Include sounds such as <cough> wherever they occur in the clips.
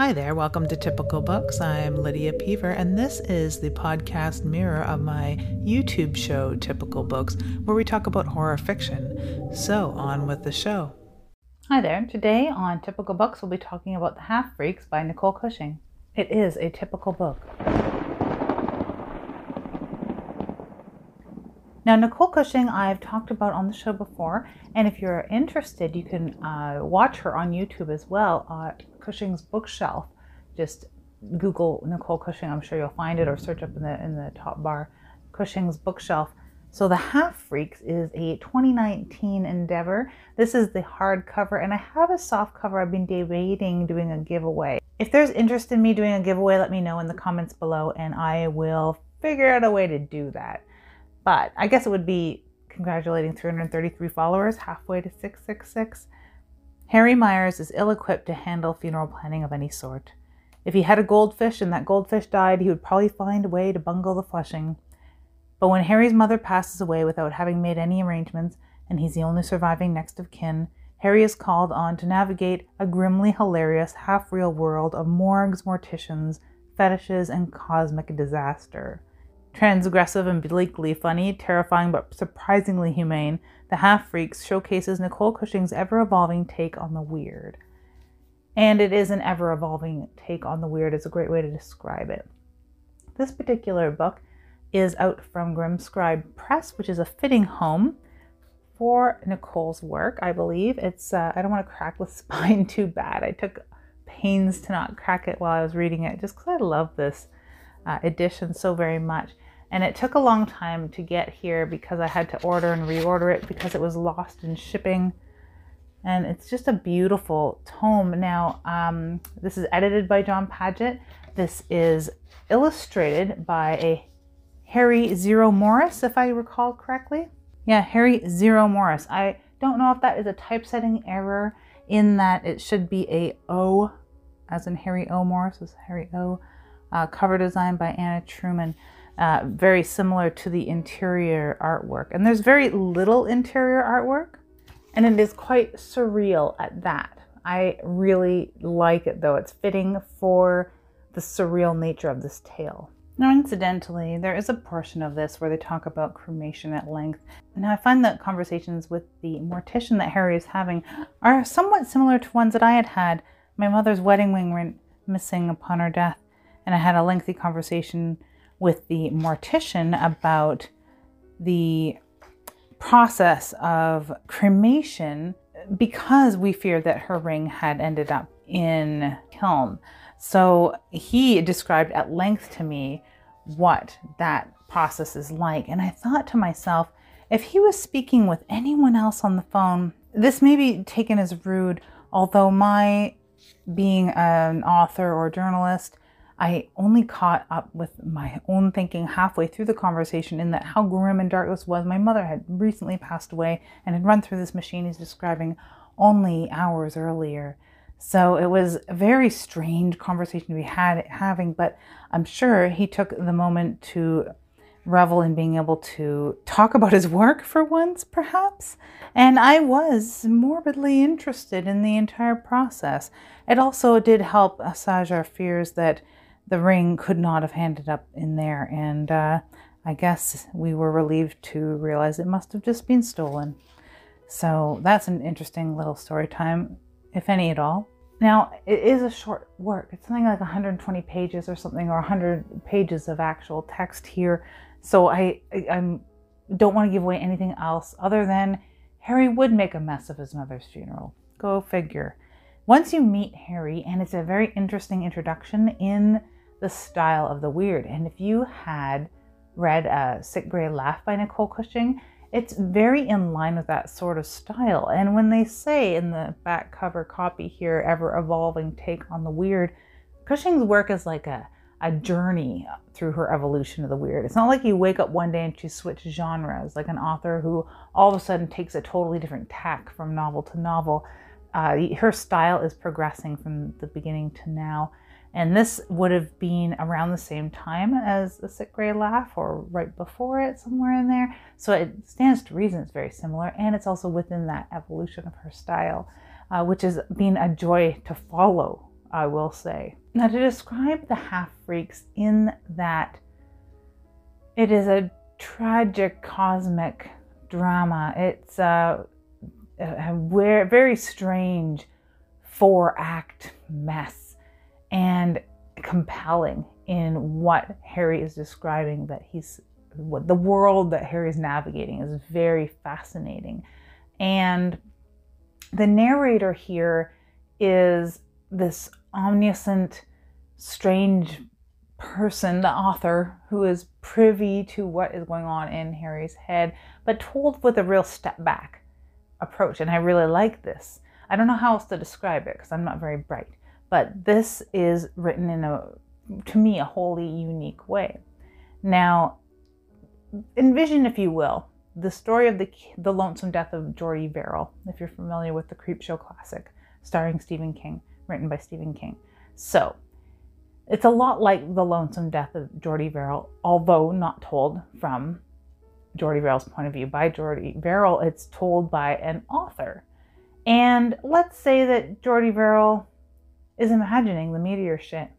Hi there, welcome to Typical Books. I'm Lydia Peever, and this is the podcast mirror of my YouTube show, Typical Books, where we talk about horror fiction. So, on with the show. Hi there, today on Typical Books, we'll be talking about The Half Freaks by Nicole Cushing. It is a typical book. Now, Nicole Cushing, I've talked about on the show before, and if you're interested, you can uh, watch her on YouTube as well. Uh, Cushing's bookshelf. Just Google Nicole Cushing. I'm sure you'll find it, or search up in the in the top bar, Cushing's bookshelf. So the Half Freaks is a 2019 endeavor. This is the hardcover, and I have a soft cover. I've been debating doing a giveaway. If there's interest in me doing a giveaway, let me know in the comments below, and I will figure out a way to do that. But I guess it would be congratulating 333 followers, halfway to 666. Harry Myers is ill equipped to handle funeral planning of any sort. If he had a goldfish and that goldfish died, he would probably find a way to bungle the flushing. But when Harry's mother passes away without having made any arrangements, and he's the only surviving next of kin, Harry is called on to navigate a grimly hilarious half real world of morgues, morticians, fetishes, and cosmic disaster. Transgressive and bleakly funny, terrifying but surprisingly humane, The Half Freaks showcases Nicole Cushing's ever evolving take on the weird. And it is an ever evolving take on the weird, is a great way to describe it. This particular book is out from Grimscribe Press, which is a fitting home for Nicole's work, I believe. It's, uh, I don't want to crack the <laughs> spine too bad. I took pains to not crack it while I was reading it just because I love this uh, edition so very much. And it took a long time to get here because I had to order and reorder it because it was lost in shipping. And it's just a beautiful tome. Now, um, this is edited by Jon Padgett. This is illustrated by a Harry Zero Morris, if I recall correctly. Yeah, Harry Zero Morris. I don't know if that is a typesetting error in that it should be a O, as in Harry O. Morris, was Harry O. Uh, cover design by Anna Truman. Uh, very similar to the interior artwork. And there's very little interior artwork, and it is quite surreal at that. I really like it though. It's fitting for the surreal nature of this tale. Now, incidentally, there is a portion of this where they talk about cremation at length. Now, I find that conversations with the mortician that Harry is having are somewhat similar to ones that I had had. My mother's wedding ring went missing upon her death, and I had a lengthy conversation with the mortician about the process of cremation because we feared that her ring had ended up in kiln. So he described at length to me what that process is like. And I thought to myself, if he was speaking with anyone else on the phone, this may be taken as rude, although my being an author or journalist, I only caught up with my own thinking halfway through the conversation in that how grim and dark this was. My mother had recently passed away and had run through this machine he's describing only hours earlier. So it was a very strange conversation to be had having, but I'm sure he took the moment to revel in being able to talk about his work for once, perhaps. And I was morbidly interested in the entire process. It also did help assuage our fears that the ring could not have handed up in there. And uh, I guess we were relieved to realize it must have just been stolen. So that's an interesting little story time, if any at all. Now, it is a short work. It's something like 120 pages or something, or 100 pages of actual text here. So I, I I'm, don't want to give away anything else other than Harry would make a mess of his mother's funeral. Go figure. Once you meet Harry, and it's a very interesting introduction in the style of the weird. And if you had read uh, Sick Grey Laugh by Nicole Cushing, it's very in line with that sort of style. And when they say in the back cover copy here, ever evolving take on the weird, Cushing's work is like a, a journey through her evolution of the weird. It's not like you wake up one day and she switches genres, like an author who all of a sudden takes a totally different tack from novel to novel. Uh, her style is progressing from the beginning to now. And this would have been around the same time as the Sick Grey Laugh or right before it, somewhere in there. So it stands to reason it's very similar. And it's also within that evolution of her style, uh, which has been a joy to follow I will say. Now, to describe the half freaks in that it is a tragic cosmic drama, it's a, a very strange four act mess and compelling in what Harry is describing that he's what the world that Harry is navigating is very fascinating. And the narrator here is this omniscient, strange person, the author, who is privy to what is going on in Harry's head, but told with a real step back approach. And I really like this. I don't know how else to describe it because I'm not very bright, but this is written in a, to me, a wholly unique way. Now, envision, if you will, the story of the the lonesome death of Jordy Verrill, if you're familiar with the Creepshow classic, starring Stephen King, written by Stephen King. So, it's a lot like the lonesome death of Jordy Verrill, although not told from Jordy Verrill's point of view by Jordy Verrill. It's told by an author. And let's say that Jordy Verrill is imagining the meteor shit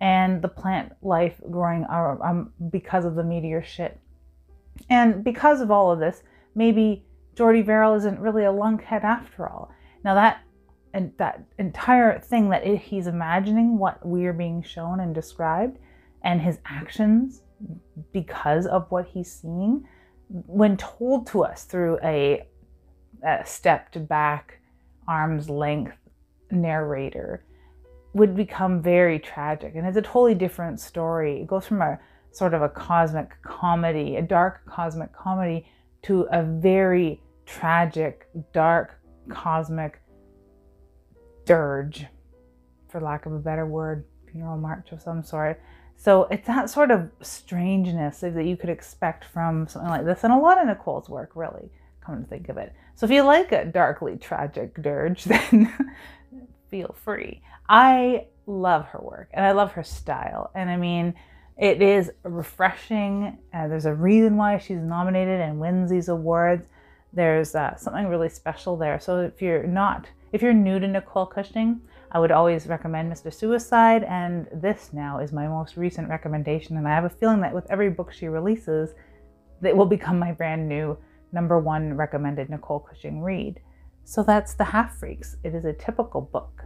and the plant life growing um, because of the meteor shit. And because of all of this, maybe Jordy Verrill isn't really a lunkhead after all. Now that and that entire thing that he's imagining what we are being shown and described and his actions because of what he's seeing when told to us through a, a stepped back arm's length narrator would become very tragic. And it's a totally different story. It goes from a sort of a cosmic comedy a dark cosmic comedy to a very tragic dark cosmic dirge, for lack of a better word, funeral march of some sort. So it's that sort of strangeness that you could expect from something like this, and a lot of Nicole's work, really, come to think of it. So if you like a darkly tragic dirge, <laughs> then feel free. I love her work and I love her style. And I mean, it is refreshing. Uh, there's a reason why she's nominated and wins these awards. There's uh, something really special there. So if you're not if you're new to Nicole Cushing, I would always recommend Mr. Suicide, and this now is my most recent recommendation. And I have a feeling that with every book she releases, it will become my brand new number one recommended Nicole Cushing read. So that's The Half Freaks. It is a typical book.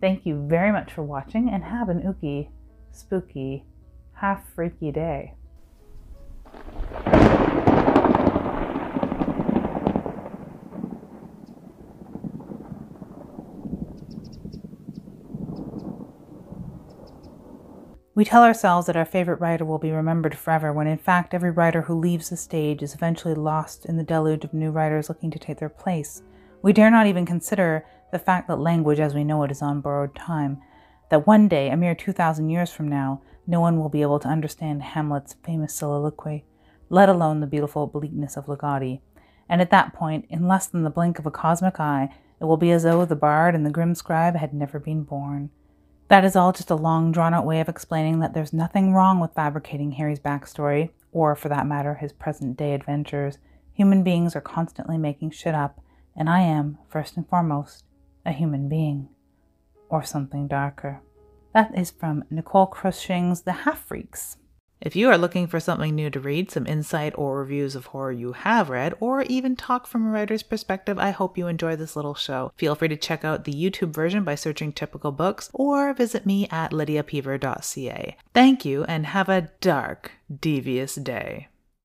Thank you very much for watching, and have an ooky, spooky, half freaky day. We tell ourselves that our favorite writer will be remembered forever, when in fact, every writer who leaves the stage is eventually lost in the deluge of new writers looking to take their place. We dare not even consider the fact that language as we know it is on borrowed time, that one day, a mere 2,000 years from now, no one will be able to understand Hamlet's famous soliloquy, let alone the beautiful bleakness of Ligotti. And at that point, in less than the blink of a cosmic eye, it will be as though the bard and the grim scribe had never been born. That is all just a long, drawn out way of explaining that there's nothing wrong with fabricating Harry's backstory, or for that matter, his present day adventures. Human beings are constantly making shit up, and I am, first and foremost, a human being. Or something darker. That is from Nicole Cushing's The Half Freaks. If you are looking for something new to read, some insight or reviews of horror you have read, or even talk from a writer's perspective, I hope you enjoy this little show. Feel free to check out the YouTube version by searching Typical Books, or visit me at lydiapeever.ca. Thank you, and have a dark, devious day.